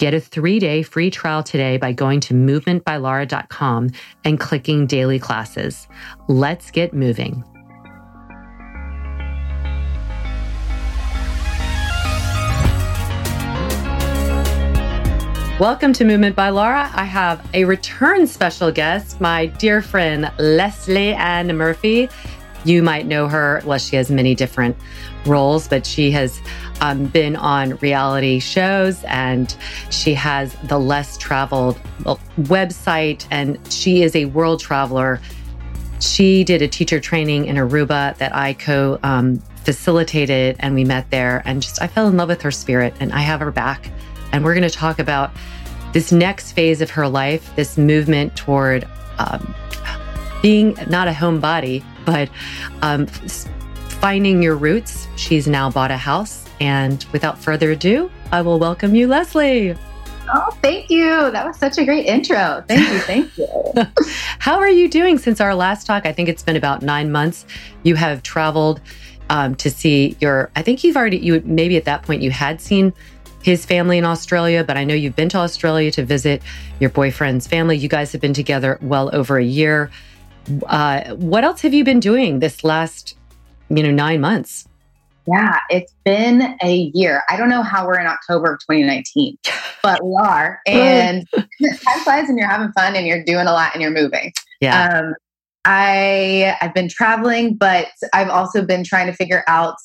Get a three day free trial today by going to movementbylara.com and clicking daily classes. Let's get moving. Welcome to Movement by Lara. I have a return special guest, my dear friend Lesley Anne Murphy. You might know her. Well, she has many different roles, but she has um, been on reality shows and she has the less traveled website, and she is a world traveler. She did a teacher training in Aruba that I co um, facilitated, and we met there. And just I fell in love with her spirit, and I have her back and we're going to talk about this next phase of her life, this movement toward um, being not a homebody, but um, finding your roots. She's now bought a house. And without further ado, I will welcome you, Lesley. Oh, thank you. That was such a great intro. Thank you. Thank you. How are you doing since our last talk? I think it's been about nine months. You have traveled um, to see your, I think you've already, you maybe at that point you had seen his family in Australia, but I know you've been to Australia to visit your boyfriend's family. You guys have been together well over a year. Uh, what else have you been doing this last, you know, nine months? Yeah, it's been a year. I don't know how we're in October of 2019, but we are. And time flies and you're having fun and you're doing a lot and you're moving. Yeah. Um, I I've been traveling, but I've also been trying to figure out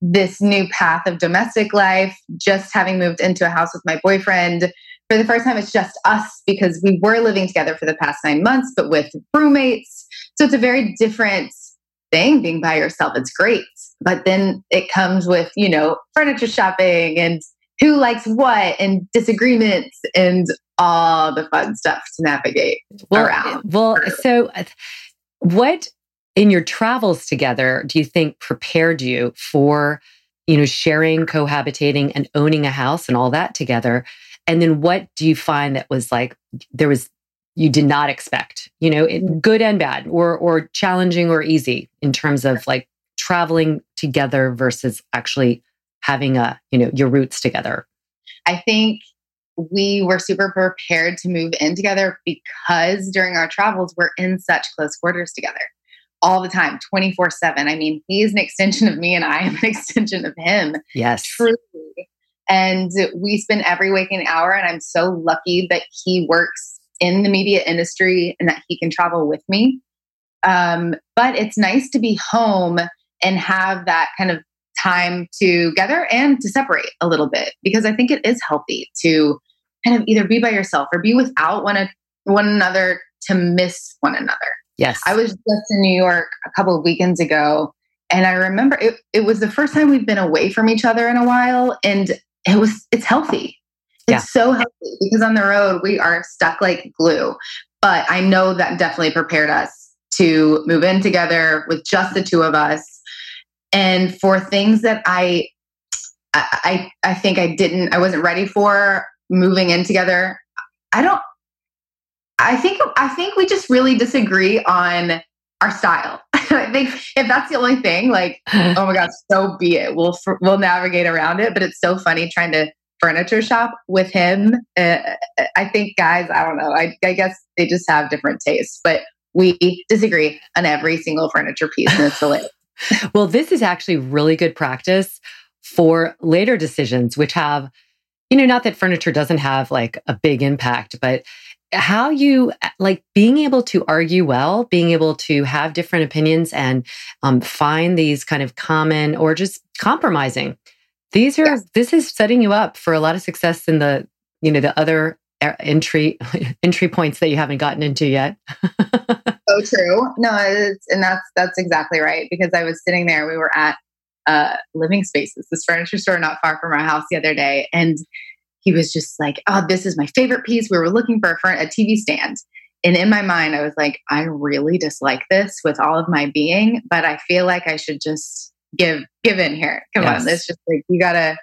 this new path of domestic life, just having moved into a house with my boyfriend. For the first time, it's just us because we were living together for the past nine months, but with roommates. So it's a very different thing being by yourself. It's great. But then it comes with, you know, furniture shopping and who likes what and disagreements and all the fun stuff to navigate well, around. Well, so uh, what in your travels together do you think prepared you for you know sharing cohabitating and owning a house and all that together and then what do you find that was like there was you did not expect you know mm-hmm. good and bad or or challenging or easy in terms of like traveling together versus actually having a you know your roots together i think we were super prepared to move in together because during our travels we're in such close quarters together all the time, 24 7. I mean, he is an extension of me and I am an extension of him. Yes. Truly. And we spend every waking hour, and I'm so lucky that he works in the media industry and that he can travel with me. Um, but it's nice to be home and have that kind of time together and to separate a little bit because I think it is healthy to kind of either be by yourself or be without one, one another to miss one another. Yes. I was just in New York a couple of weekends ago and I remember it, it was the first time we've been away from each other in a while and it was it's healthy. It's yeah. so healthy because on the road we are stuck like glue. But I know that definitely prepared us to move in together with just the two of us And for things that I, I, I think I didn't, I wasn't ready for moving in together. I don't, I think, I think we just really disagree on our style. I think if that's the only thing, like, oh my gosh, so be it. We'll we'll navigate around it. But it's so funny trying to furniture shop with him. Uh, I think guys, I don't know. I, I guess they just have different tastes, but we disagree on every single furniture piece, and it's hilarious. well, this is actually really good practice for later decisions, which have, you know, not that furniture doesn't have like a big impact, but how you like being able to argue well, being able to have different opinions and um, find these kind of common or just compromising. These are this is setting you up for a lot of success in the you know the other entry entry points that you haven't gotten into yet. so true. No, and that's that's exactly right because I was sitting there. We were at uh, Living Spaces, this furniture store not far from our house the other day, and he was just like, "Oh, this is my favorite piece." We were looking for a, a TV stand, and in my mind, I was like, "I really dislike this with all of my being, but I feel like I should just give give in here. Come yes. on, it's just like you gotta."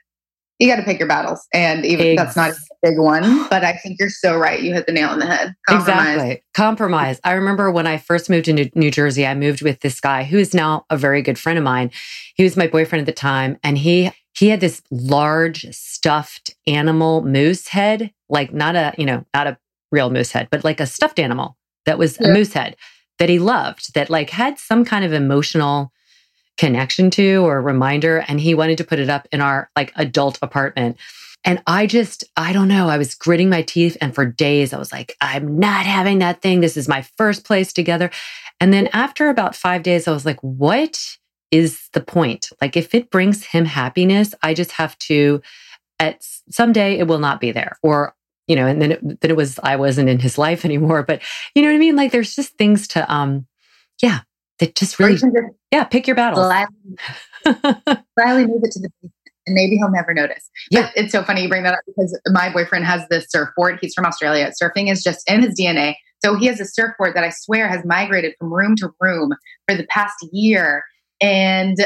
You got to pick your battles, and even Ex- that's not a big one. But I think you're so right. You hit the nail on the head. Compromise. Exactly, compromise. I remember when I first moved into New Jersey, I moved with this guy who is now a very good friend of mine. He was my boyfriend at the time, and he he had this large stuffed animal moose head, like not a, you know, not a real moose head, but like a stuffed animal that was yeah. a moose head that he loved, that like had some kind of emotional connection to or reminder. And he wanted to put it up in our like adult apartment. And I just, I don't know, I was gritting my teeth. And for days, I was like, I'm not having that thing. This is my first place together. And then after about five days, I was like, what is the point. Like if it brings him happiness, I just have to at someday it will not be there or you know and then it, then it was I wasn't in his life anymore but you know what I mean like there's just things to um yeah that just really just yeah pick your battles Riley move it to the and maybe he'll never notice. Yeah, but it's so funny you bring that up because my boyfriend has this surfboard. He's from Australia. Surfing is just in his DNA. So he has a surfboard that I swear has migrated from room to room for the past year and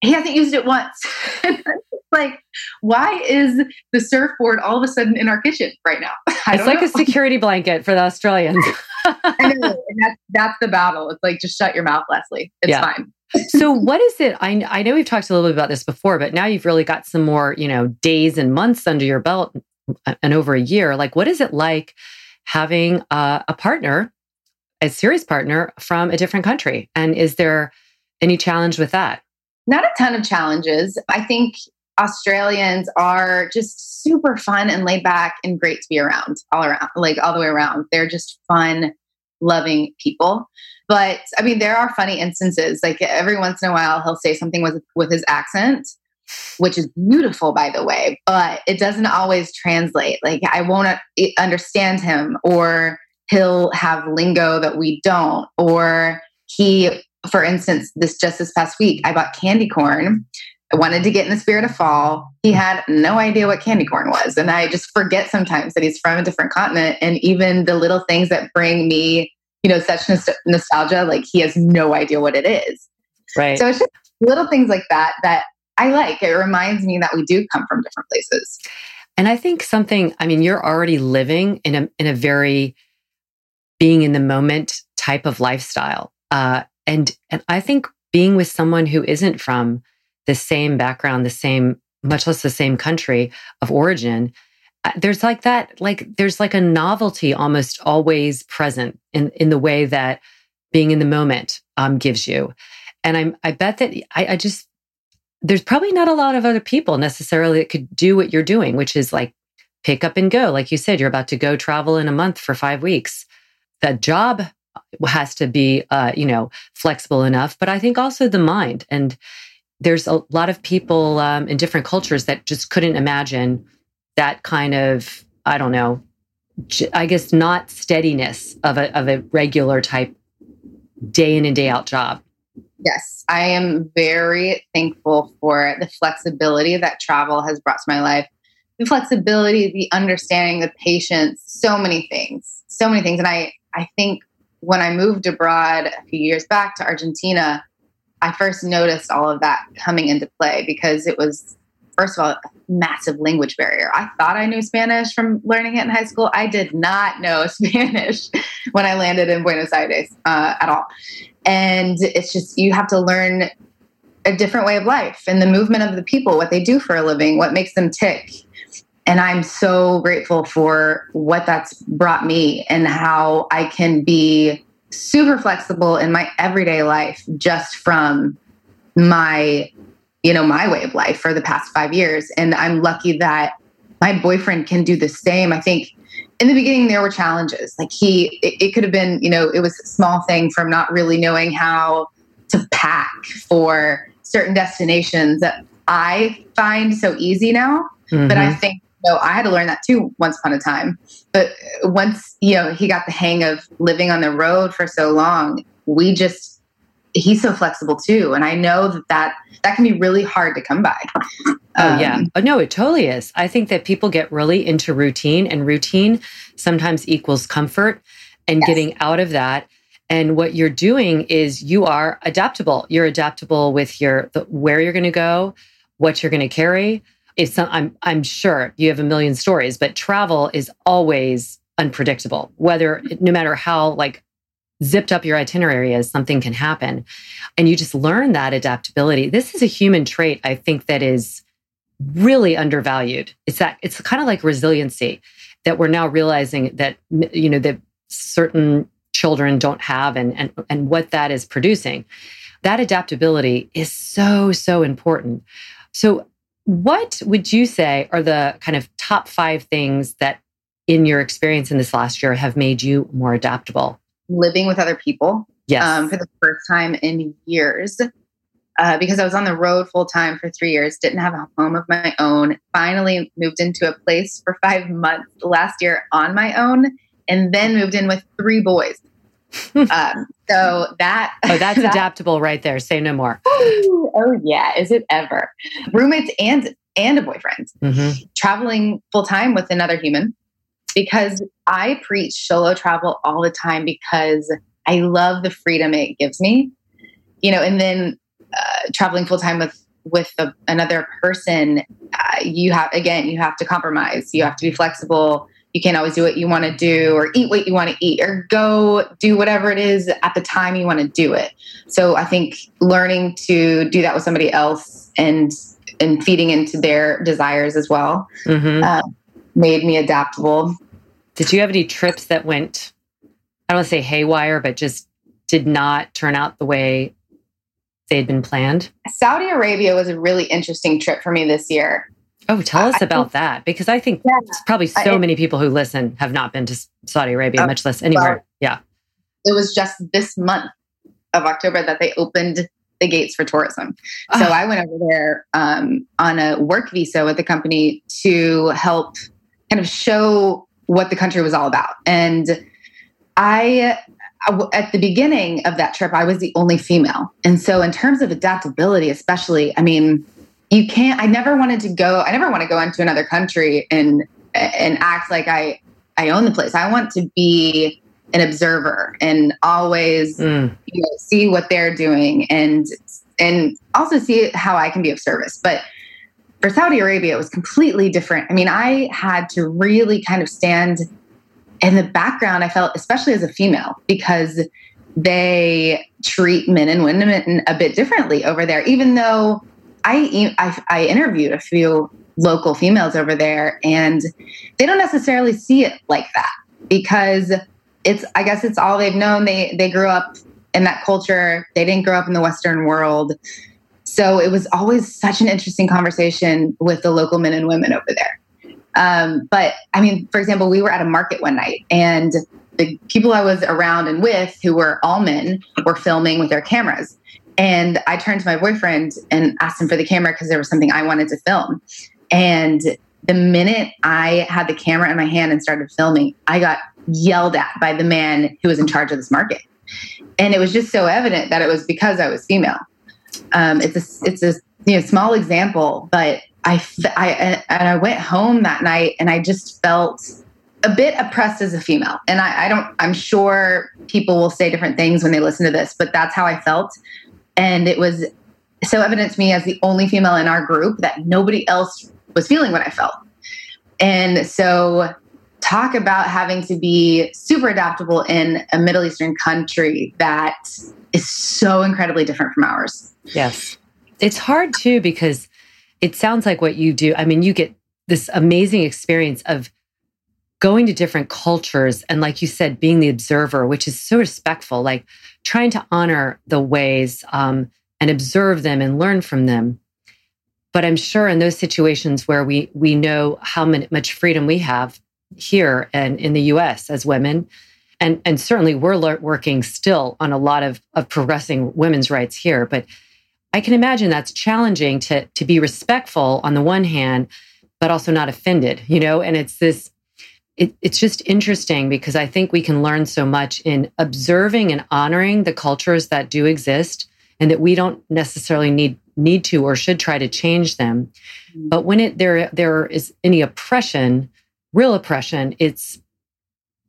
he hasn't used it once. like, why is the surfboard all of a sudden in our kitchen right now? it's like know. a security blanket for the Australians. I know, and that's that's the battle. It's like just shut your mouth, Lesley. It's yeah. fine. so what is it I, I know we've talked a little bit about this before but now you've really got some more you know days and months under your belt uh, and over a year like what is it like having a, a partner a serious partner from a different country and is there any challenge with that? Not a ton of challenges. I think Australians are just super fun and laid back and great to be around all around, like all the way around. They're just fun, loving people. But I mean, there are funny instances. Like every once in a while, he'll say something with with his accent, which is beautiful, by the way. But it doesn't always translate. Like I won't uh, understand him, or he'll have lingo that we don't, or he for instance, this just this past week, I bought candy corn. I wanted to get in the spirit of fall. He had no idea what candy corn was. And I just forget sometimes that he's from a different continent. And even the little things that bring me, you know, such nostalgia, like he has no idea what it is. Right. So it's just little things like that that I like. It reminds me that we do come from different places. And I think something, I mean, you're already living in a in a very being in the moment type of lifestyle. Uh, and and I think being with someone who isn't from the same background, the same, much less the same country of origin, uh, there's like that, like there's like a novelty almost always present in in the way that being in the moment um, gives you. And I'm I bet that I, I just there's probably not a lot of other people necessarily that could do what you're doing, which is like pick up and go. Like you said, you're about to go travel in a month for five weeks. That job has to be, uh, you know, flexible enough. But I think also the mind. And there's a lot of people um, in different cultures that just couldn't imagine that kind of, I don't know, I guess not steadiness of a, of a regular type day in and day out job. Yes, I am very thankful for the flexibility that travel has brought to my life. The flexibility, the understanding, the patience, so many things, so many things. And I, I think when I moved abroad a few years back to Argentina, I first noticed all of that coming into play because it was, first of all, a massive language barrier. I thought I knew Spanish from learning it in high school. I did not know Spanish when I landed in Buenos Aires uh, at all. And it's just, you have to learn a different way of life and the movement of the people, what they do for a living, what makes them tick. And I'm so grateful for what that's brought me and how I can be super flexible in my everyday life just from my you know my way of life for the past 5 years and I'm lucky that my boyfriend can do the same I think in the beginning there were challenges like he it, it could have been you know it was a small thing from not really knowing how to pack for certain destinations that I find so easy now mm-hmm. but I mm-hmm. think know, I had to learn that too once upon a time. But once, you know, he got the hang of living on the road for so long, we just, he's so flexible too. And I know that that, that can be really hard to come by. Oh, yeah. Um, oh, no, it totally is. I think that people get really into routine, and routine sometimes equals comfort and yes. getting out of that. And what you're doing is you are adaptable. You're adaptable with your the, where you're going to go, what you're going to carry, I'm I'm sure you have a million stories, but travel is always unpredictable. Whether no matter how like zipped up your itinerary is, something can happen, and you just learn that adaptability. This is a human trait I think that is really undervalued. It's that it's kind of like resiliency that we're now realizing that you know that certain children don't have and and and what that is producing. That adaptability is so so important. So what would you say are the kind of top five things that, in your experience in this last year, have made you more adaptable? Living with other people. Yes. Um, for the first time in years. Uh, because I was on the road full time for three years, didn't have a home of my own. Finally, moved into a place for five months last year on my own, and then moved in with three boys. um, so that oh, that's that, adaptable right there. Say no more. oh yeah, is it ever? Roommates and and a boyfriend mm-hmm. traveling full time with another human because I preach solo travel all the time because I love the freedom it gives me. You know, and then uh, traveling full time with with a, another person, uh, you have again you have to compromise. You have to be flexible you can't always do what you want to do or eat what you want to eat or go do whatever it is at the time you want to do it. So I think learning to do that with somebody else and and feeding into their desires as well mm-hmm. uh, made me adaptable. Did you have any trips that went, I don't want to say haywire, but just did not turn out the way they had been planned? Saudi Arabia was a really interesting trip for me this year. Oh, tell us about think, that because I think yeah, probably so I, many people who listen have not been to Saudi Arabia, oh, much less anywhere. Well, yeah. It was just this month of October that they opened the gates for tourism. So ah. I went over there um, on a work visa with the company to help kind of show what the country was all about. And I, at the beginning of that trip, I was the only female. And so, in terms of adaptability, especially, I mean, you can't i never wanted to go i never want to go into another country and and act like i i own the place. I want to be an observer and always mm. you know, see what they're doing and and also see how i can be of service. But for saudi arabia it was completely different. I mean i had to really kind of stand in the background i felt especially as a female because they treat men and women a bit differently over there even though I, I, I interviewed a few local females over there, and they don't necessarily see it like that because it's I guess it's all they've known. They they grew up in that culture. They didn't grow up in the Western world. So it was always such an interesting conversation with the local men and women over there. Um, but I mean, for example, we were at a market one night and the people I was around and with, who were all men, were filming with their cameras. And I turned to my boyfriend and asked him for the camera because there was something I wanted to film. And the minute I had the camera in my hand and started filming, I got yelled at by the man who was in charge of this market. And it was just so evident that it was because I was female. Um, it's a it's a you know small example, but I I and I went home that night and I just felt a bit oppressed as a female. And I, I don't I'm sure people will say different things when they listen to this, but that's how I felt And it was so evident to me as the only female in our group that nobody else was feeling what I felt. And so, talk about having to be super adaptable in a Middle Eastern country that is so incredibly different from ours. Yes. It's hard too because it sounds like what you do. I mean, you get this amazing experience of going to different cultures and like you said being the observer which is so respectful like trying to honor the ways um, and observe them and learn from them. But i'm sure in those situations where we we know how much freedom we have here and in the us as women and and certainly we're working still on a lot of of progressing women's rights here but i can imagine that's challenging to to be respectful on the one hand but also not offended you know? And it's this it, it's just interesting because I think we can learn so much in observing and honoring the cultures that do exist and that we don't necessarily need need to or should try to change them. Mm-hmm. But when it there there is any oppression, real oppression, it's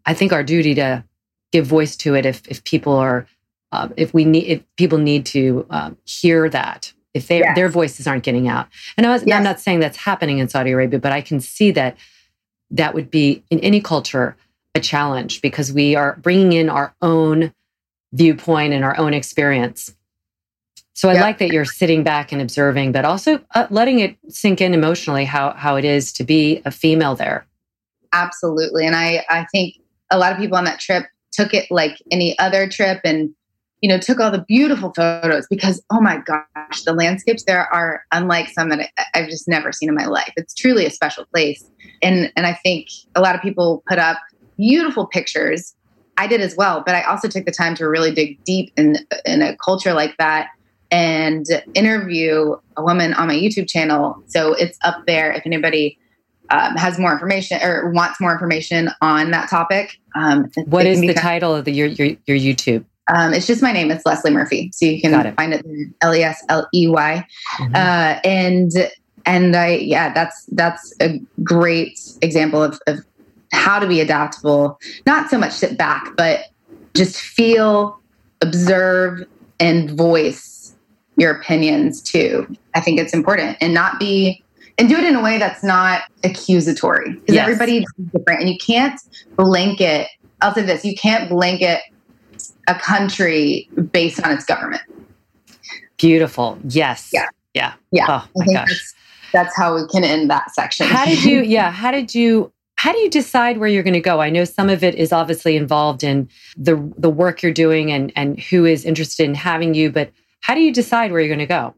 I think our duty to give voice to it if if people are uh, if we need if people need to um, hear that if they yes. their voices aren't getting out. And I was, yes. I'm not saying that's happening in Saudi Arabia, but I can see that that would be in any culture a challenge because we are bringing in our own viewpoint and our own experience. So I yep. like that you're sitting back and observing, but also uh, letting it sink in emotionally how how it is to be a female there. Absolutely, and I I think a lot of people on that trip took it like any other trip and you know took all the beautiful photos because oh my gosh the landscapes there are unlike some that i've just never seen in my life. It's truly a special place. And and i think a lot of people put up beautiful pictures. I did as well but i also took the time to really dig deep in in a culture like that and interview a woman on my youtube channel. So it's up there if anybody um, has more information or wants more information on that topic um, what is the title of the your, your, your youtube um, it's just my name. It's Lesley Murphy, so you can it. find it L E S L E Y. Mm-hmm. Uh, and and I yeah, that's that's a great example of, of how to be adaptable. Not so much sit back, but just feel, observe, and voice your opinions too. I think it's important, and not be and do it in a way that's not accusatory because yes. everybody is different, and you can't blanket. I'll say this: you can't blanket a country based on its government. Beautiful. Yes. Yeah. Yeah. Yeah. Oh my gosh. That's, that's how we can end that section. How did you, yeah. How did you, how do you decide where you're going to go? I know some of it is obviously involved in the the work you're doing and and who is interested in having you, but how do you decide where you're going to go?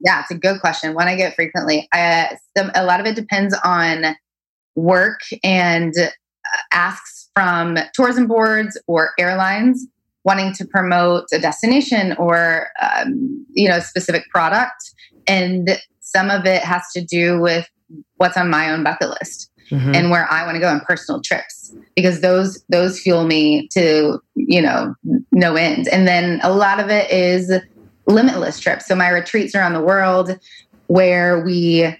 Yeah, it's a good question. One I get frequently. I, some, a lot of it depends on work and uh, asks from tourism boards or airlines wanting to promote a destination or um, you know a specific product. And some of it has to do with what's on my own bucket list mm-hmm. and where i want to go on personal trips because those those fuel me to you know no end. And then a lot of it is limitless trips. So my retreats around the world where we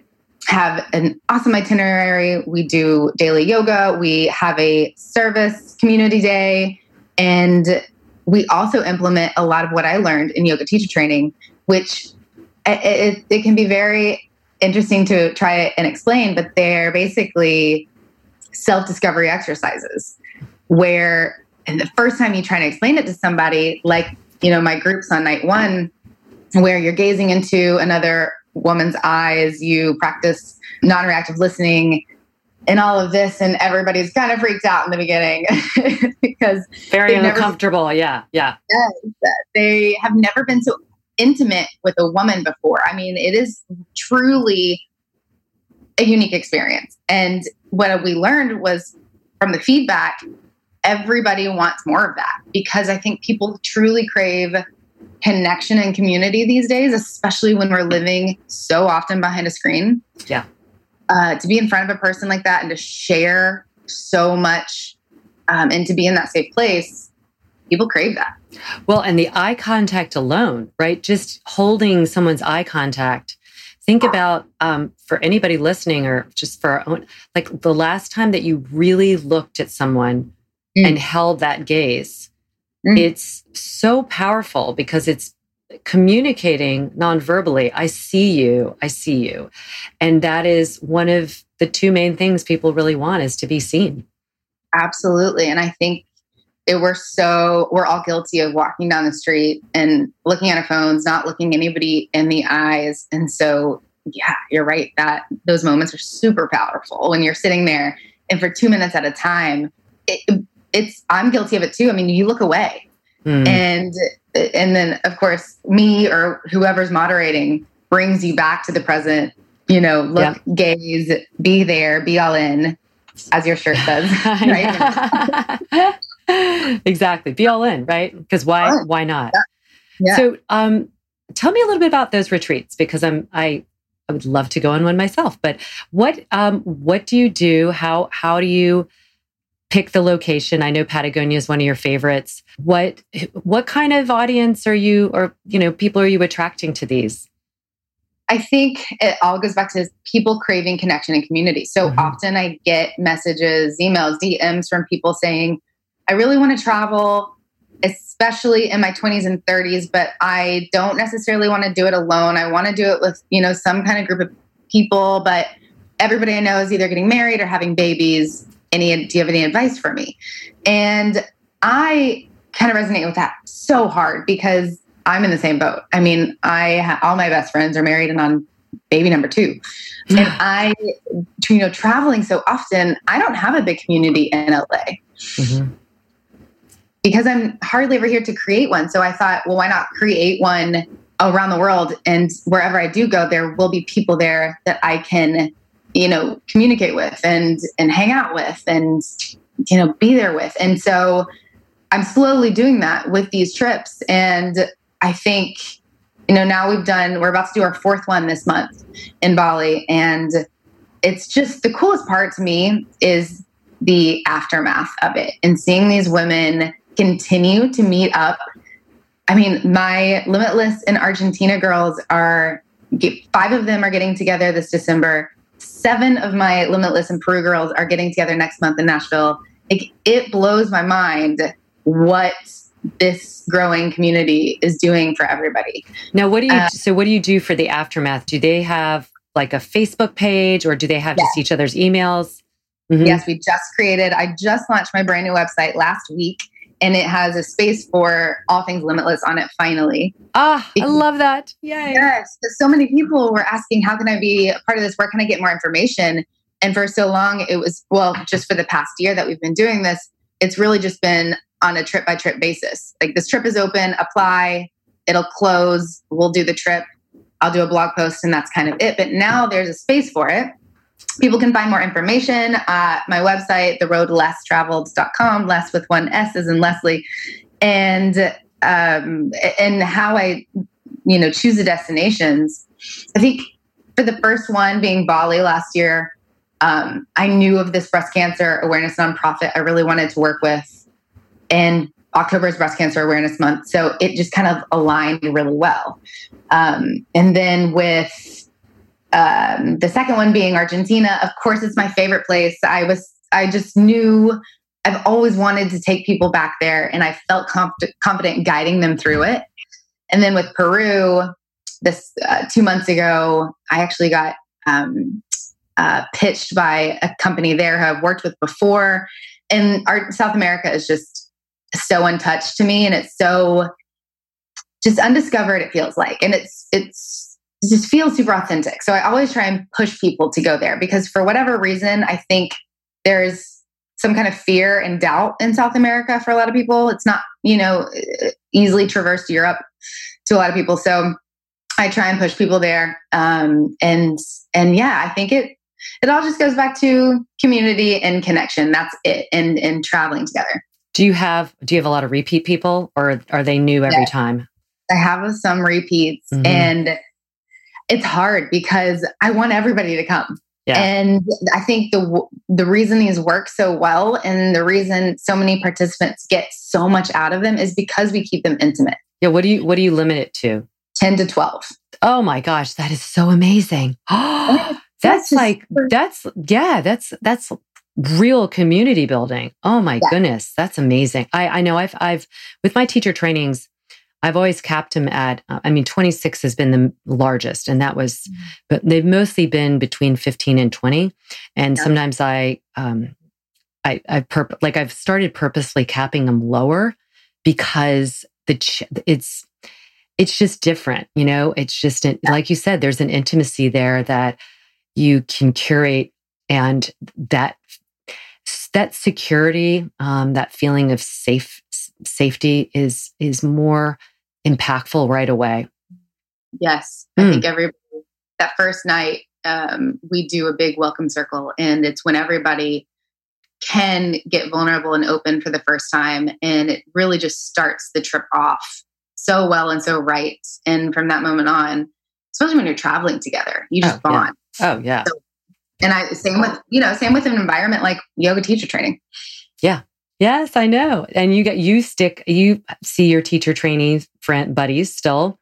have an awesome itinerary. We do daily yoga. We have a service community day. And we also implement a lot of what I learned in yoga teacher training, which it, it, can be very interesting to try and explain, but they're basically self discovery exercises where, and the first time you try to explain it to somebody, like, you know, my groups on night one, where you're gazing into another woman's eyes, you practice non reactive listening, in all of this and everybody's kind of freaked out in the beginning because very uncomfortable never, yeah yeah. They have never been so intimate with a woman before. I mean it is truly a unique experience. And what we learned was from the feedback everybody wants more of that because i think people truly crave connection and community these days especially when we're living so often behind a screen. Yeah uh, to be in front of a person like that and to share so much um, and to be in that safe place, people crave that. Well, and the eye contact alone, right? Just holding someone's eye contact. Think about um, for anybody listening or just for our own, like the last time that you really looked at someone mm. and held that gaze. Mm. It's so powerful because it's communicating non-verbally i see you i see you. And that is one of the two main things people really want is to be seen. Absolutely. And i think it, we're so we're all guilty of walking down the street and looking at our phones not looking anybody in the eyes. And so yeah you're right that those moments are super powerful. When you're sitting there and for two minutes at a time it, it's i'm guilty of it too. I mean you look away. Mm. and and then of course me or whoever's moderating brings you back to the present you know look yeah. gaze be there be all in as your shirt says right? Exactly. Be all in right? Because why oh, why not? Yeah. Yeah. so um tell me a little bit about those retreats because i'm i i would love to go on one myself but what um what do you do? How how do you pick the location. I know patagonia is one of your favorites. What what kind of audience are you or you know people are you attracting to these? I think it all goes back to people craving connection and community. So mm-hmm. often i get messages emails dms from people saying i really want to travel especially in my 20s and 30s but i don't necessarily want to do it alone. I want to do it with you know some kind of group of people but everybody i know is either getting married or having babies any do you have any advice for me? And i kind of resonate with that so hard because i'm in the same boat. I mean i all my best friends are married and on baby number two. And i you know traveling so often i don't have a big community in la mm-hmm. because i'm hardly ever here to create one. So i thought well why not create one around the world? And wherever i do go there will be people there that i can you know communicate with and and hang out with and you know be there with. And so i'm slowly doing that with these trips. And i think you know now we've done we're about to do our fourth one this month in bali. And it's just the coolest part to me is the aftermath of it and seeing these women continue to meet up. I mean my limitless in argentina girls are five of them are getting together this december seven of my Limitless and Peru girls are getting together next month in Nashville. It, it blows my mind what this growing community is doing for everybody. Now, what do you, uh, so what do you do for the aftermath? Do they have like a Facebook page or do they have just each other's emails? Mm-hmm. Yes, we just created, I just launched my brand new website last week and it has a space for all things limitless on it finally. Ah, I love that. Yay. Yes. So many people were asking, how can I be a part of this? Where can I get more information? And for so long, it was, well, just for the past year that we've been doing this, it's really just been on a trip by trip basis. Like this trip is open, apply, it'll close, we'll do the trip, I'll do a blog post, and that's kind of it. But now there's a space for it people can find more information at my website, theroadlestraveled.com, less with one S as in Lesley. And um, and how I, you know, choose the destinations. I think for the first one being Bali last year, um, I knew of this breast cancer awareness nonprofit I really wanted to work with. And October is Breast Cancer Awareness Month. So it just kind of aligned really well. Um, and then with um, the second one being Argentina. Of course, it's my favorite place. I was, I just knew I've always wanted to take people back there, and I felt comp- confident guiding them through it. And then with Peru, this uh, two months ago, I actually got um, uh, pitched by a company there who I've worked with before. And our South America is just so untouched to me, and it's so just undiscovered. It feels like, and it's it's it just feels super authentic. So I always try and push people to go there because for whatever reason, I think there's some kind of fear and doubt in South America for a lot of people. It's not, you know, easily traversed Europe to a lot of people. So I try and push people there. Um, and and yeah, I think it it all just goes back to community and connection. That's it. And and traveling together. Do you have do you have a lot of repeat people or are they new every yeah. time? I have some repeats mm-hmm. and it's hard because I want everybody to come. Yeah. And I think the the reason these work so well and the reason so many participants get so much out of them is because we keep them intimate. Yeah, what do you what do you limit it to? 10 to 12. Oh my gosh, that is so amazing. Oh, that's, that's like super- that's yeah, that's that's real community building. Oh my yeah. goodness, that's amazing. I I know I've I've with my teacher trainings I've always capped them at, uh, I mean, 26 has been the largest, and that was, mm-hmm. but they've mostly been between 15 and 20. And yeah. sometimes I, um, I, I've like I've started purposely capping them lower because the ch- it's it's just different, you know. It's just yeah. like you said, there's an intimacy there that you can curate, and that that security, um, that feeling of safe safety is is more impactful right away. Yes, mm. I think every that first night um, we do a big welcome circle, and it's when everybody can get vulnerable and open for the first time, and it really just starts the trip off so well and so right. And from that moment on, especially when you're traveling together, you just oh, bond. Yeah. Oh yeah. So, and I same with you know same with an environment like yoga teacher training. Yeah, Yes, I know. And you get you stick you see your teacher trainees friend buddies still.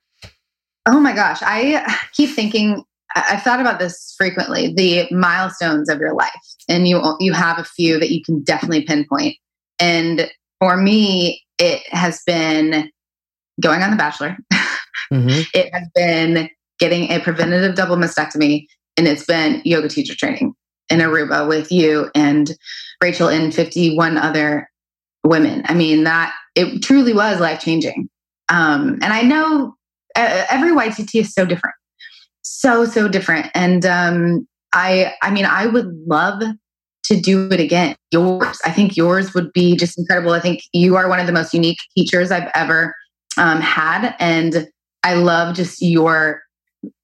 Oh my gosh, I keep thinking I've thought about this frequently, the milestones of your life. And you you have a few that you can definitely pinpoint. And for me, it has been going on the bachelor. Mm-hmm. it has been getting a preventative double mastectomy and it's been yoga teacher training in Aruba with you and Rachel and 51 other women. I mean, that it truly was life changing. Um, and I know uh, every YTT is so different, so, so different. And um, I, I mean, I would love to do it again. Yours, I think yours would be just incredible. I think you are one of the most unique teachers I've ever um, had. And I love just your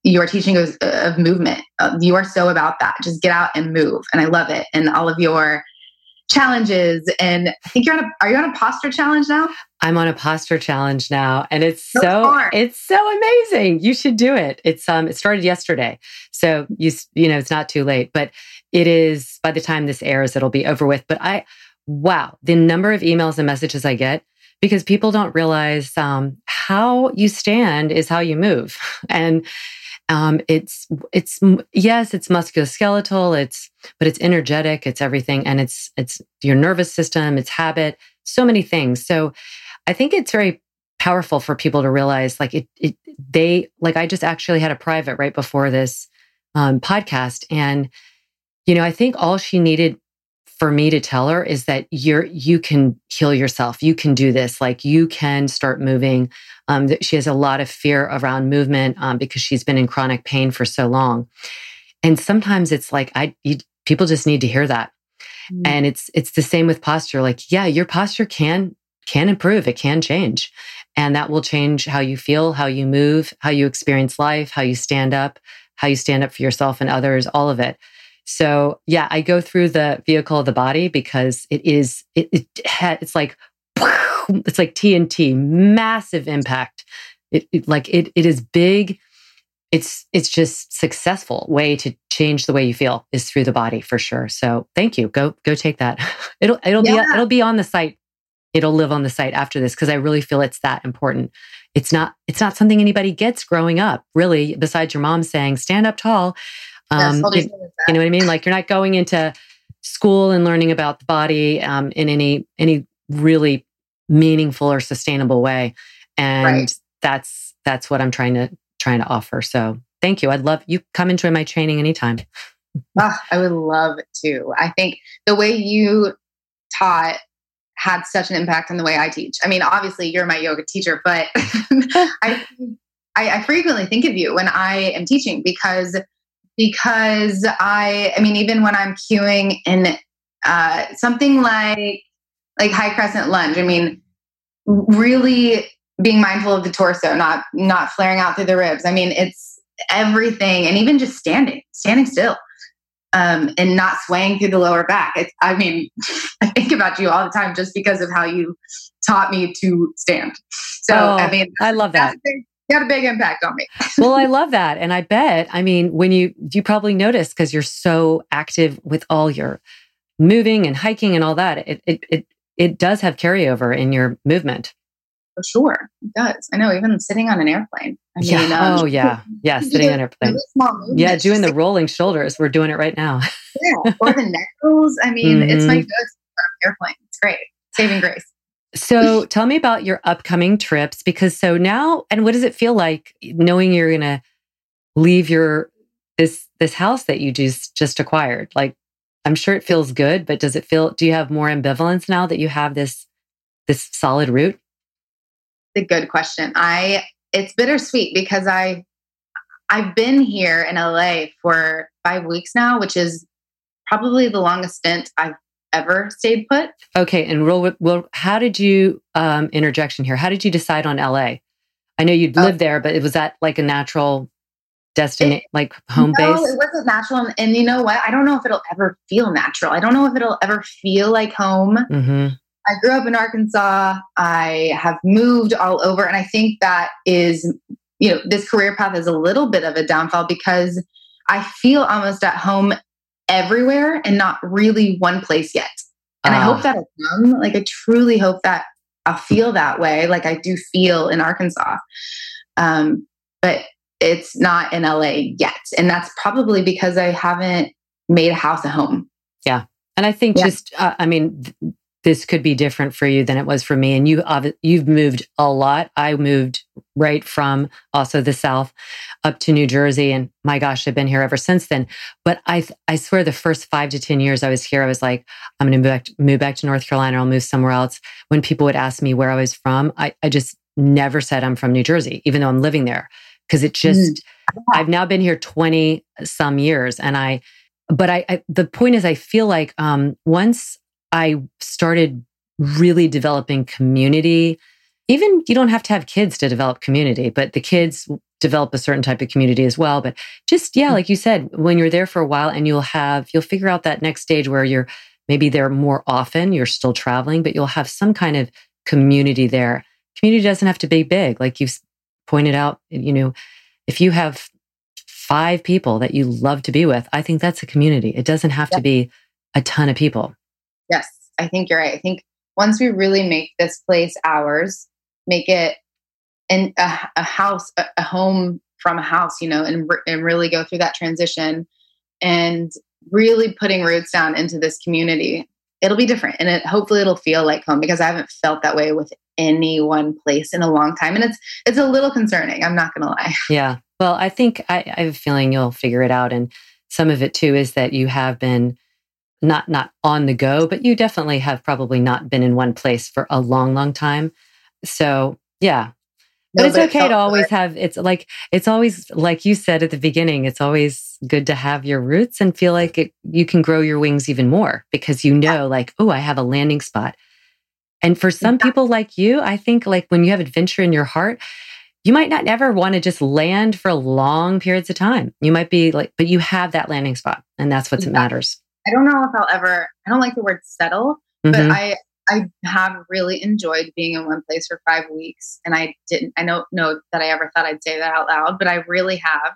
your teaching of, of movement. Uh, you are so about that. Just get out and move, and I love it. And all of your challenges, and I think you're on a. Are you on a posture challenge now? I'm on a posture challenge now, and it's so, so it's so amazing. You should do it. It's um it started yesterday, so you you know it's not too late, but it is. By the time this airs, it'll be over with. But I wow, the number of emails and messages I get because people don't realize um, how you stand is how you move, and um, it's it's yes, it's musculoskeletal, it's but it's energetic, it's everything, and it's it's your nervous system, it's habit, so many things. So I think it's very powerful for people to realize like it, it they like I just actually had a private right before this um, podcast, and you know I think all she needed for me to tell her is that you're you can heal yourself. You can do this. Like you can start moving. Um, she has a lot of fear around movement um, because she's been in chronic pain for so long. And sometimes it's like i you, people just need to hear that. Mm. and it's it's the same with posture. Like yeah your posture can can improve. It can change. And that will change how you feel how you move how you experience life how you stand up how you stand up for yourself and others all of it so yeah, I go through the vehicle of the body because it is it, it it's like it's like TNT, massive impact. It, it like it it is big. It's it's just successful way to change the way you feel is through the body for sure. So thank you. Go go take that. It'll it'll yeah. be it'll be on the site. It'll live on the site after this because I really feel it's that important. It's not it's not something anybody gets growing up, really, besides your mom saying, stand up tall. Um, yes, you, you, know what I mean? Like you're not going into school and learning about the body um, in any any really meaningful or sustainable way, and right. that's that's what I'm trying to trying to offer. So thank you. I'd love you come enjoy my training anytime. oh, I would love to. I think the way you taught had such an impact on the way I teach. I mean, obviously you're my yoga teacher, but I, I, I frequently think of you when I am teaching because because I, I mean, even when I'm cueing in uh, something like like high crescent lunge, I mean, really being mindful of the torso, not not flaring out through the ribs. I mean, it's everything, and even just standing, standing still, um, and not swaying through the lower back. It's, I mean, I think about you all the time just because of how you taught me to stand. So, oh, I mean, I love that had a big impact on me. well, I love that. And I bet, I mean, when you, you probably noticed because you're so active with all your moving and hiking and all that, it, it, it, it does have carryover in your movement. For sure. It does. I know, even sitting on an airplane. I mean, yeah. Um, oh, yeah. Yeah. Sitting on an airplane. Really yeah. Doing the rolling shoulders. We're doing it right now. yeah. Or the neck rolls. I mean, mm-hmm. it's my mm-hmm. go airplane. It's great. Saving grace. So tell me about your upcoming trips because so now and what does it feel like knowing you're going to leave your this this house that you just just acquired? Like I'm sure it feels good, but does it feel do you have more ambivalence now that you have this this solid root? It's a good question. I it's bittersweet because I I've been here in LA for 5 weeks now, which is probably the longest stint I've ever stayed put. Okay, and real, well, how did you um, interjection here? How did you decide on LA? I know you'd lived there, but it was that like a natural destination, like home no, base? it wasn't natural. And, and, you know what? I don't know if it'll ever feel natural. I don't know if it'll ever feel like home. Mm-hmm. I grew up in Arkansas. I have moved all over, and I think that is, you know, this career path is a little bit of a downfall because I feel almost at home everywhere and not really one place yet. And uh. I hope ah. that'll come. Like I truly hope that I'll feel that way, like I do feel in Arkansas. Um, but it's not in LA yet. And that's probably because I haven't made a house a home. Yeah. And I think yeah. just, uh, I mean, this could be different for you than it was for me. And you, you've moved a lot. I moved right from also the South up to New Jersey. And my gosh, I've been here ever since then. But I, I swear the first five to 10 years I was here, I was like, I'm going to move back, move back to North Carolina. I'll move somewhere else. When people would ask me where I was from, I, I just never said I'm from New Jersey, even though I'm living there. Cause it just, mm. I've now been here 20 some years and I, but I, I, the point is i feel like um, once I started really developing community. Even you don't have to have kids to develop community, but the kids develop a certain type of community as well. But just, yeah, hmm. like you said, when you're there for a while and you'll have, you'll figure out that next stage where you're maybe there more often, you're still traveling, but you'll have some kind of community there. Community doesn't have to be big. Like you've pointed out, you know, if you have five people that you love to be with, I think that's a community. It doesn't have to be a ton of people. Yes, I think you're right. I think once we really make this place ours, make it in a, a house, a, a, home from a house, you know, and and really go through that transition and really putting roots down into this community, it'll be different, and it hopefully it'll feel like home because I haven't felt that way with any one place in a long time, and it's it's a little concerning. I'm not going to lie. Yeah. Well, I think I, I have a feeling you'll figure it out, and some of it too is that you have been not not on the go, but you definitely have probably not been in one place for a long, long time. So yeah. But no, it's but okay to always have it's like it's always like you said at the beginning, it's always good to have your roots and feel like it, you can grow your wings even more because you know like, oh, I have a landing spot. And for some people like you, I think like when you have adventure in your heart, you might not ever want to just land for long periods of time. You might be like, but you have that landing spot and that's what yeah. matters. I don't know if I'll ever, I don't like the word settle, mm-hmm. but I, I have really enjoyed being in one place for five weeks. And I didn't, I don't know that I ever thought I'd say that out loud, but I really have.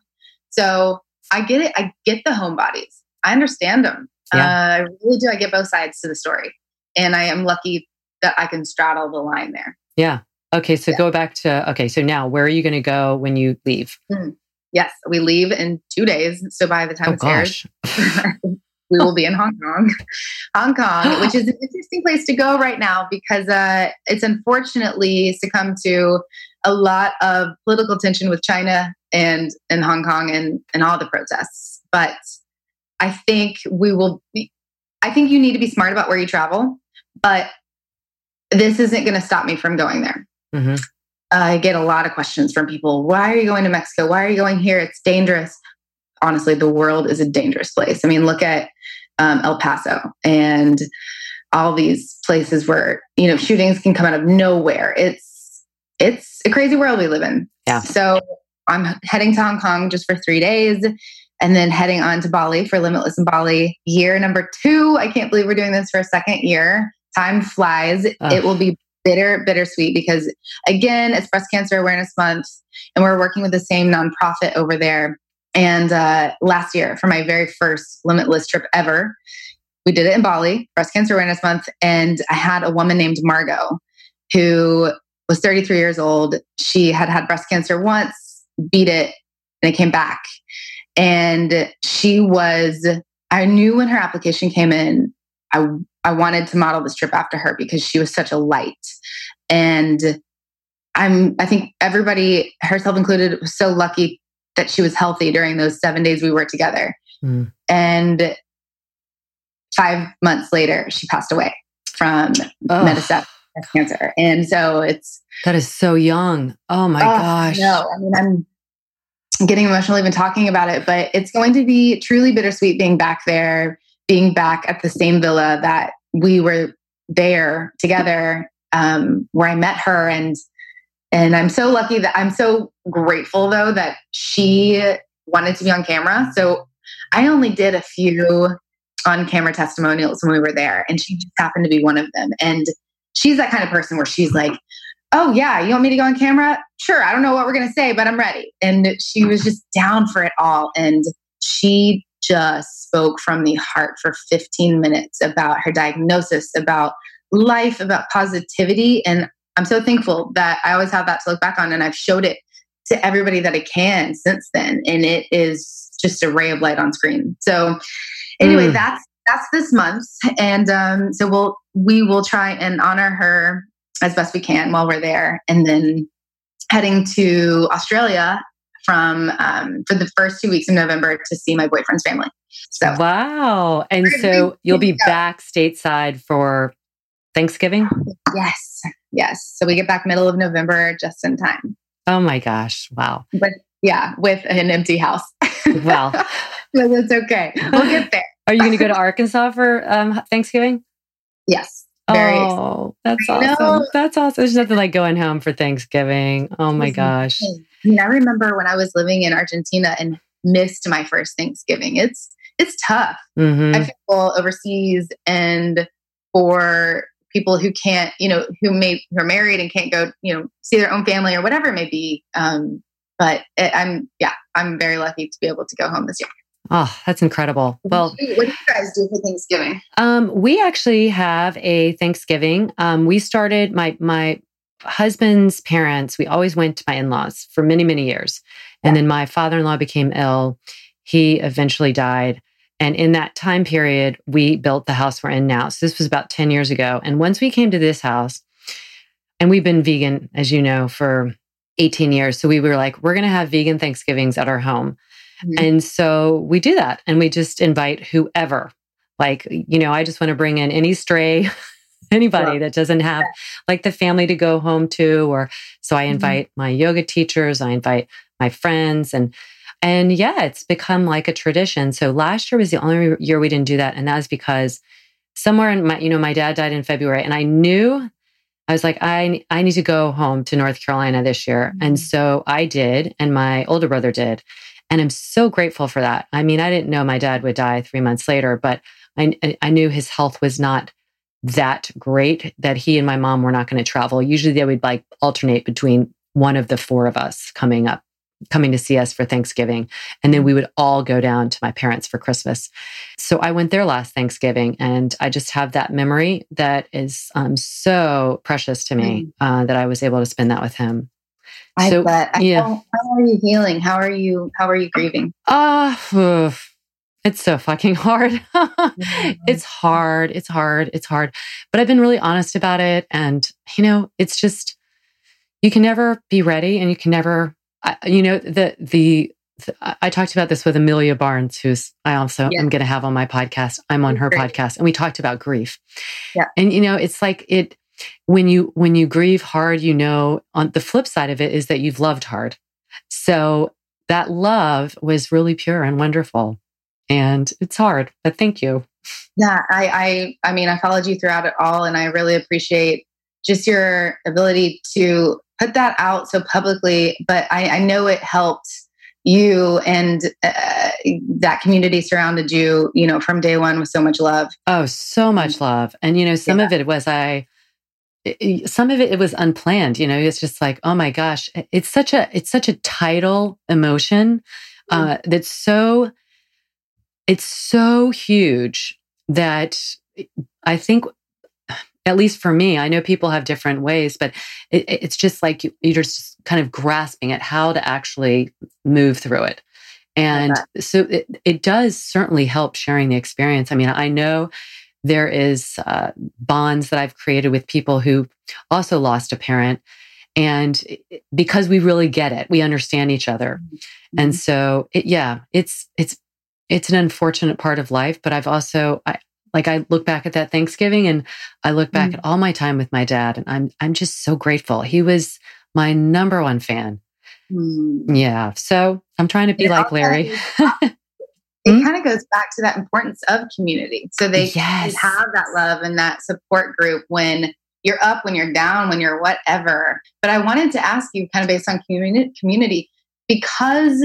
So I get it. I get the homebodies. I understand them. Yeah. Uh, I really do. I get both sides to the story. And I am lucky that I can straddle the line there. Yeah. Okay. So yeah. go back to, okay. So now where are you going to go when you leave? Mm-hmm. Yes. We leave in two days. So by the time oh, it's gosh. aired, we will be in Hong Kong. Hong Kong, which is an interesting place to go right now because uh, it's unfortunately succumbed to a lot of political tension with China and in Hong Kong and, and all the protests. But I think we will be, I think you need to be smart about where you travel, but this isn't going to stop me from going there. Mm-hmm. I get a lot of questions from people. Why are you going to Mexico? Why are you going here? It's dangerous honestly, the world is a dangerous place. I mean, look at um, El Paso and all these places where you know shootings can come out of nowhere. It's it's a crazy world we live in. Yeah. So I'm heading to Hong Kong just for three days and then heading on to Bali for Limitless in Bali. Year number two. I can't believe we're doing this for a second year. Time flies. Ugh. It will be bitter, bittersweet because again, it's Breast Cancer Awareness Month and we're working with the same nonprofit over there and uh, last year, for my very first limitless trip ever, we did it in Bali, Breast Cancer Awareness Month. And I had a woman named Margot who was 33 years old. She had had breast cancer once, beat it, and it came back. And she was, I knew when her application came in, I, I wanted to model this trip after her because she was such a light. And I'm I think everybody, herself included, was so lucky that she was healthy during those seven days we were together. Mm. And five months later, she passed away from oh. metastatic cancer. And so it's that is so young. Oh my oh, gosh. No, I mean I'm getting emotional even talking about it, but it's going to be truly bittersweet being back there, being back at the same villa that we were there together, um, where I met her and and I'm so lucky that I'm so grateful though that she wanted to be on camera. So I only did a few on camera testimonials when we were there, and she just happened to be one of them. And she's that kind of person where she's like, Oh, yeah, you want me to go on camera? Sure. I don't know what we're going to say, but I'm ready. And she was just down for it all. And she just spoke from the heart for 15 minutes about her diagnosis, about life, about positivity. And I'm so thankful that I always have that to look back on. And I've showed it to everybody that I can since then. And it is just a ray of light on screen. So anyway, mm. that's that's this month. And um, so we'll we will try and honor her as best we can while we're there. And then heading to Australia from um, for the first two weeks of November to see my boyfriend's family. So wow! And so you'll be back stateside for Thanksgiving. Yes, yes. So we get back middle of November, just in time. Oh my gosh! Wow. But yeah, with an empty house. Well, but it's okay. We'll get there. Are you going to go to Arkansas for um, Thanksgiving? Yes. Very oh, that's awesome. That's awesome. There's nothing like going home for Thanksgiving. Oh my gosh. I, mean, I remember when I was living in Argentina and missed my first Thanksgiving. It's it's tough. Mm-hmm. I feel overseas and for people who can't, you know, who may who are married and can't go, you know, see their own family or whatever it may be. Um, but it, I'm yeah, I'm very lucky to be able to go home this year. Oh, that's incredible. Well, what do you guys do for Thanksgiving? Um, we actually have a Thanksgiving. Um, we started my my husband's parents. We always went to my in laws for many many years, and then my father in law became ill. He eventually died, and in that time period, we built the house we're in now. So this was about ten years ago. And once we came to this house, and we've been vegan, as you know, for 18 years. So we were like, we're going to have vegan Thanksgivings at our home. Mm-hmm. And so we do that and we just invite whoever. Like, you know, I just want to bring in any stray, anybody that doesn't have like the family to go home to. Or so I mm-hmm. invite mm-hmm. my yoga teachers, I invite my friends and and yeah, it's become like a tradition. So last year was the only year we didn't do that. And that was because somewhere in my, you know, my dad died in February and I knew I was like, I, I need to go home to North Carolina this year. Mm-hmm. And so I did, and my older brother did. And I'm so grateful for that. I mean, I didn't know my dad would die three months later, but I, I knew his health was not that great that he and my mom were not going to travel. Usually they would like alternate between one of the four of us coming up, coming to see us for Thanksgiving. And then we would all go down to my parents for Christmas. So I went there last Thanksgiving and I just have that memory that is um, so precious to me mm. uh, that I was able to spend that with him. I so, bet. yeah. How, how, are you healing? How are you? How are you grieving? Ah, uh, it's so fucking hard. mm-hmm. It's hard. It's hard. It's hard. But I've been really honest about it, and you know, it's just you can never be ready, and you can never, you know, the the. I talked about this with Amelia Barnes, who's I also am going to have on my podcast. I'm on her Great. podcast, and we talked about grief. Yeah, and you know, it's like it when you when you grieve hard you know on the flip side of it is that you've loved hard so that love was really pure and wonderful and it's hard but thank you yeah i i i mean i followed you throughout it all and i really appreciate just your ability to put that out so publicly but i i know it helped you and uh, that community surrounded you you know from day one with so much love oh so much love and you know some yeah. of it was i some of it it was unplanned you know it's just like oh my gosh it's such a it's such a tidal emotion uh mm. that's so it's so huge that i think at least for me i know people have different ways but it, it's just like you, you're just kind of grasping at how to actually move through it and so it, it does certainly help sharing the experience i mean i know there is uh, bonds that I've created with people who also lost a parent. And because we really get it, we understand each other. Mm-hmm. And so, it, yeah, it's, it's, it's an unfortunate part of life, but I've also, I, like I look back at that Thanksgiving and I look back mm. at all my time with my dad and I'm I'm just so grateful. He was my number one fan. Mm. Yeah. So I'm trying to be like Larry. it hmm? kind of goes back to that importance of community. So they, yes. have that love and that support group when you're up, when you're down, when you're whatever. But I wanted to ask you, kind of based on community, community because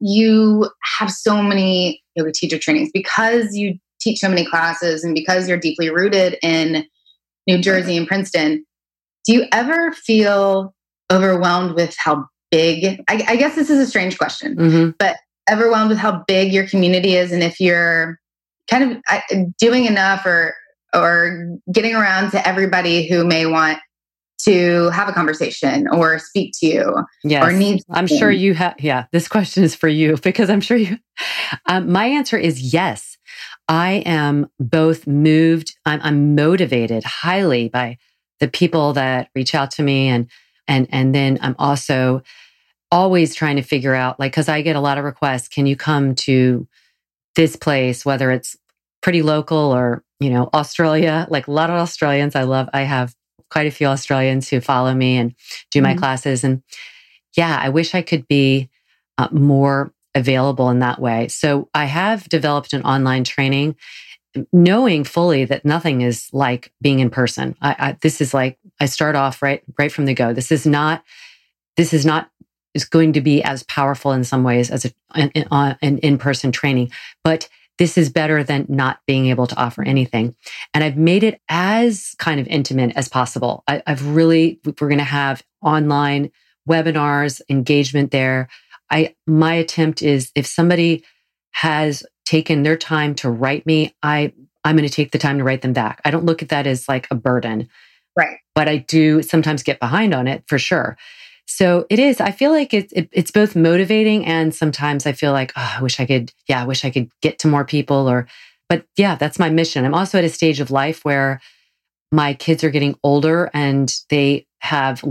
you have so many yoga teacher trainings, because you teach so many classes and because you're deeply rooted in New Jersey and Princeton, do you ever feel overwhelmed with how big? I, I guess this is a strange question, mm-hmm. but overwhelmed with how big your community is and if you're kind of doing enough or or getting around to everybody who may want to have a conversation or speak to you yes. or need i'm sure you have yeah this question is for you because i'm sure you um, my answer is yes I am both moved, I'm, I'm motivated highly by the people that reach out to me and and and then I'm also always trying to figure out like cuz I get a lot of requests can you come to this place whether it's pretty local or you know Australia like a lot of Australians I love I have quite a few Australians who follow me and do my mm-hmm. classes and yeah I wish I could be uh, more available in that way. So I have developed an online training knowing fully that nothing is like being in person. I, I, this is like I start off right right from the go. This is not this is not is going to be as powerful in some ways as a, an, an uh, in-person training, but this is better than not being able to offer anything. And I've made it as kind of intimate as possible. I, I've really we're going to have online webinars, engagement there. I my attempt is if somebody has taken their time to write me, I I'm going to take the time to write them back. I don't look at that as like a burden. Right. But I do sometimes get behind on it for sure. So it is, I feel like it, it, it's both motivating and sometimes I feel like, oh, I wish I could, yeah, I wish I could get to more people or, but yeah, that's my mission. I'm also at a stage of life where my kids are getting older and they have,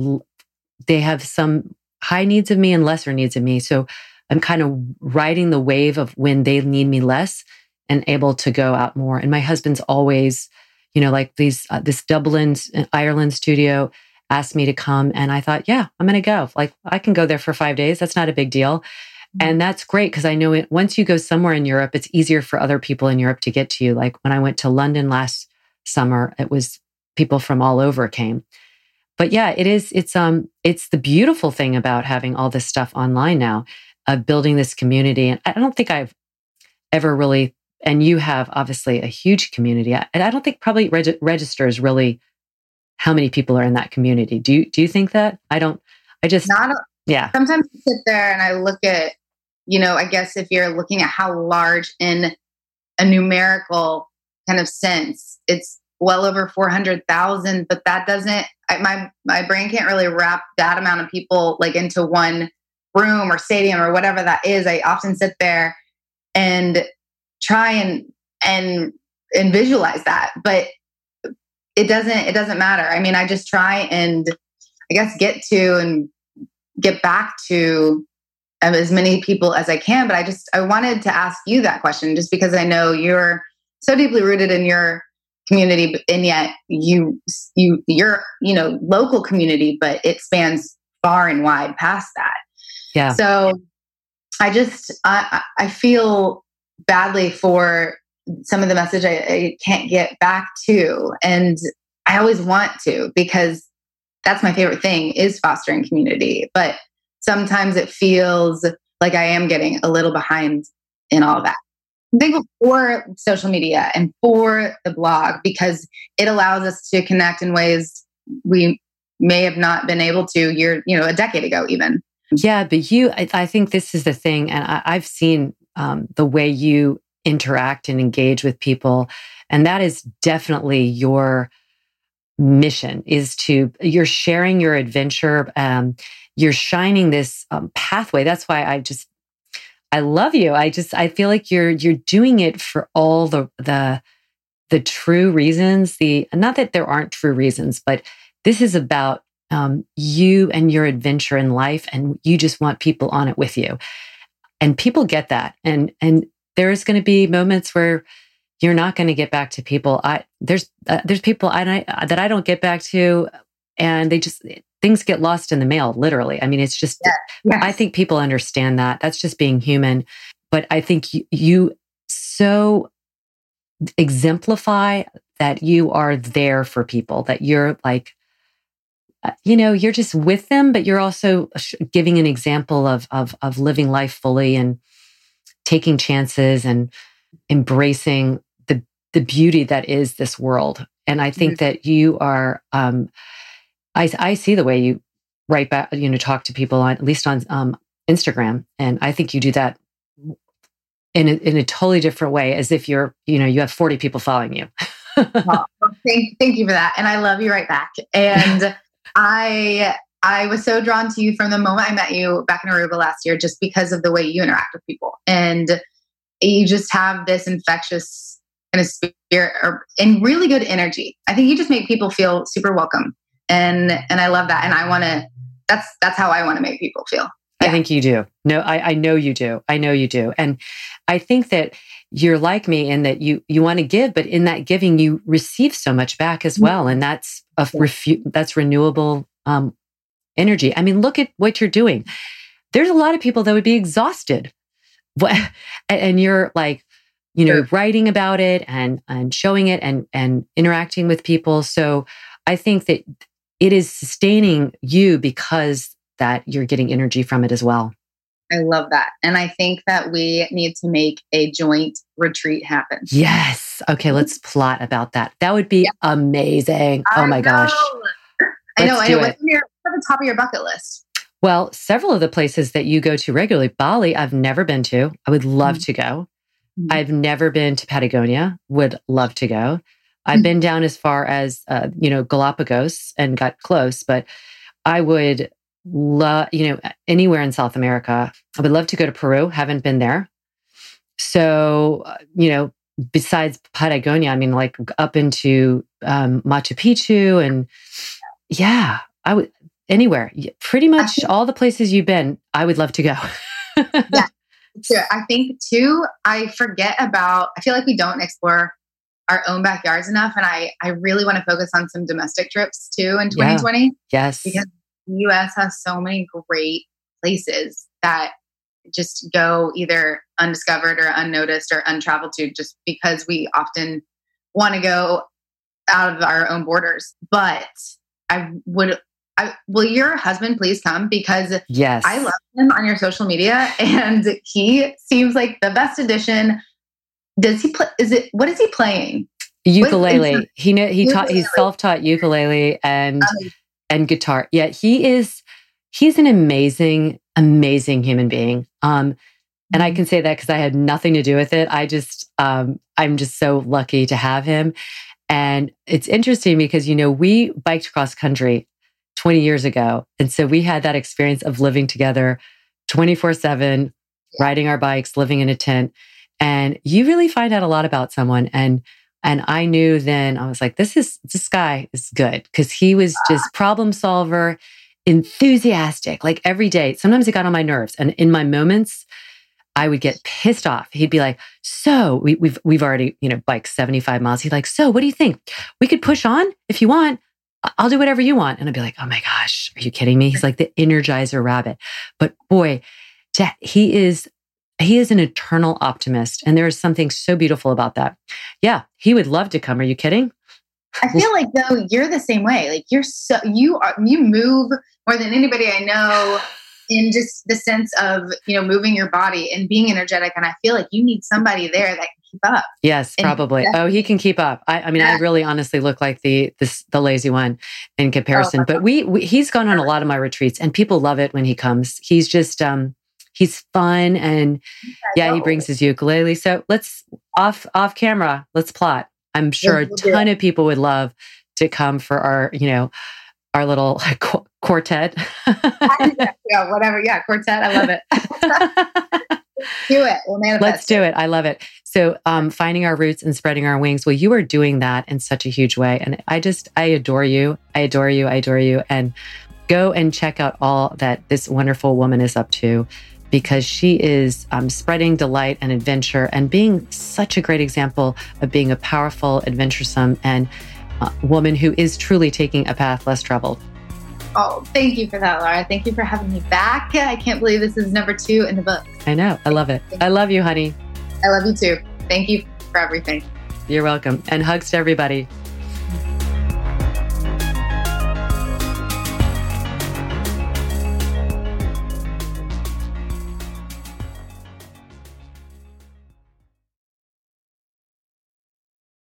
they have some high needs of me and lesser needs of me. So I'm kind of riding the wave of when they need me less and able to go out more. And my husband's always, you know, like these, uh, this Dublin, uh, Ireland studio asked me to come. And I thought, yeah, I'm going to go. Like I can go there for five days. That's not a big deal. Mm-hmm. And that's great because I know it, once you go somewhere in Europe, it's easier for other people in Europe to get to you. Like when I went to London last summer, it was people from all over came but yeah, it is, it's, um, it's the beautiful thing about having all this stuff online now, of building this community. And I don't think I've ever really, and you have obviously a huge community. And I don't think probably reg- registers really how many people are in that community. Do you, do you think that? I don't, I just, Not a, yeah. Sometimes I sit there and I look at, you know, I guess if you're looking at how large in a numerical kind of sense, it's well over 400,000, but that doesn't, I, my, my brain can't really wrap that amount of people like into one room or stadium or whatever that is. I often sit there and try and, and, and visualize that, but it doesn't, it doesn't matter. I mean, I just try and I guess get to and get back to um, as many people as I can. But I just, I wanted to ask you that question just because I know you're so deeply rooted in your community and yet you you you're you know local community but it spans far and wide past that. Yeah. So i just i i feel badly for some of the message I, I can't get back to and i always want to because that's my favorite thing is fostering community. But sometimes it feels like i am getting a little behind in all that thankful for social media and for the blog because it allows us to connect in ways we may have not been able to year, you know, a decade ago even. Yeah, but you, I, I think this is the thing, and I, have seen um, the way you interact and engage with people, and that is definitely your mission. Is to you're sharing your adventure, um, you're shining this um, pathway. That's why I just I love you. I just I feel like you're you're doing it for all the the the true reasons, the not that there aren't true reasons, but this is about um, you and your adventure in life, and you just want people on it with you. And people get that, and and there's going to be moments where you're not going to get back to people. I there's uh, there's people I, I, that I don't get back to, and they just things get lost in the mail. Literally, I mean, it's just. Yes. Yes. I think people understand that. That's just being human. But I think you, you so exemplify that you are there for people. That you're like. Uh, you know, you're just with them, but you're also giving an example of of of living life fully and taking chances and embracing the the beauty that is this world. And I think mm-hmm. that you are um I I see the way you write back, you know, talk to people on at least on um Instagram. And I think you do that in a, in a totally different way as if you're, you know, you have 40 people following you. well, thank, thank you for that. And I love you right back. And I I was so drawn to you from the moment I met you back in Aruba last year, just because of the way you interact with people. And you just have this infectious kind of spirit or, and really good energy. I think you just make people feel super welcome. And and I love that. And I want to that's that's how I want to make people feel. Yeah. I think you do. No, I, I know you do. I know you do. And I think that you're like me in that you you want to give, but in that giving you receive so much back as well. And that's a refu- that's renewable um, energy. I mean, look at what you're doing. There's a lot of people that would be exhausted and you're like you know sure. writing about it and and showing it and and interacting with people so i think that it is sustaining you because that you're getting energy from it as well i love that and i think that we need to make a joint retreat happen yes okay let's plot about that that would be yeah. amazing I oh my know. gosh i know i know what's, your, what's the top of your bucket list well, several of the places that you go to regularly, Bali, I've never been to. I would love mm-hmm. to go. Mm-hmm. I've never been to Patagonia, would love to go. I've mm-hmm. been down as far as, uh, you know, Galapagos and got close, but I would love, you know, anywhere in South America. I would love to go to Peru. Haven't been there. So, uh, you know, besides Patagonia, I mean, like up into um, Machu Picchu and yeah, I would anywhere, pretty much think, all the places you've been, I would love to go. yeah. So I think too, I forget about, I feel like we don't explore our own backyards enough. And I, I really want to focus on some domestic trips too in 2020. Yeah. Yes. Because the US has so many great places that just go either undiscovered or unnoticed or untraveled to just because we often want to go out of our own borders. But I would I, will your husband please come because yes i love him on your social media and he seems like the best addition does he play is it what is he playing? Ukulele. he know he taught he's self-taught ukulele and um, and guitar. Yeah he is he's an amazing amazing human being. Um and i mm-hmm. can say that because i had nothing to do with it. I just um i'm just so lucky to have him. And it's interesting because you know we biked cross country 20 years ago. And so we had that experience of living together 24 7, riding our bikes, living in a tent. And you really find out a lot about someone. And and I knew then I was like, this is this guy is good because he was ah. just problem solver, enthusiastic, like every day. Sometimes it got on my nerves. And in my moments, I would get pissed off. He'd be like, "So we, we've we've already you know biked seventy five miles." He's like, "So what do you think? We could push on if you want." I'll do whatever you want. And I'd be like, oh my gosh, are you kidding me? He's like the energizer rabbit. But boy, he is he is an eternal optimist. And there is something so beautiful about that. Yeah, he would love to come. Are you kidding? I feel like though you're the same way. Like you're so you are you move more than anybody I know in just the sense of, you know, moving your body and being energetic. And I feel like you need somebody there that can keep up. Yes, probably. Oh, he can keep up. I, I mean, yeah. I really honestly look like the this, the lazy one in comparison. Oh, but we, we, he's gone on a lot of my retreats, and people love it when he comes. He's just um he's fun, and yeah, he brings his ukulele. So let's off off camera. Let's plot. I'm sure a ton of people would love to come for our you know our little qu- quartet. yeah, whatever. Yeah, quartet. I love it. do it. We'll Let's do it. I love it. So, um, finding our roots and spreading our wings. Well, you are doing that in such a huge way. And I just, I adore you. I adore you. I adore you. And go and check out all that this wonderful woman is up to because she is um, spreading delight and adventure and being such a great example of being a powerful, adventuresome, and uh, woman who is truly taking a path less traveled. Oh, thank you for that, Lara. Thank you for having me back. I can't believe this is number two in the book. I know. I love it. I love you, honey. I love you too. Thank you for everything. You're welcome. And hugs to everybody.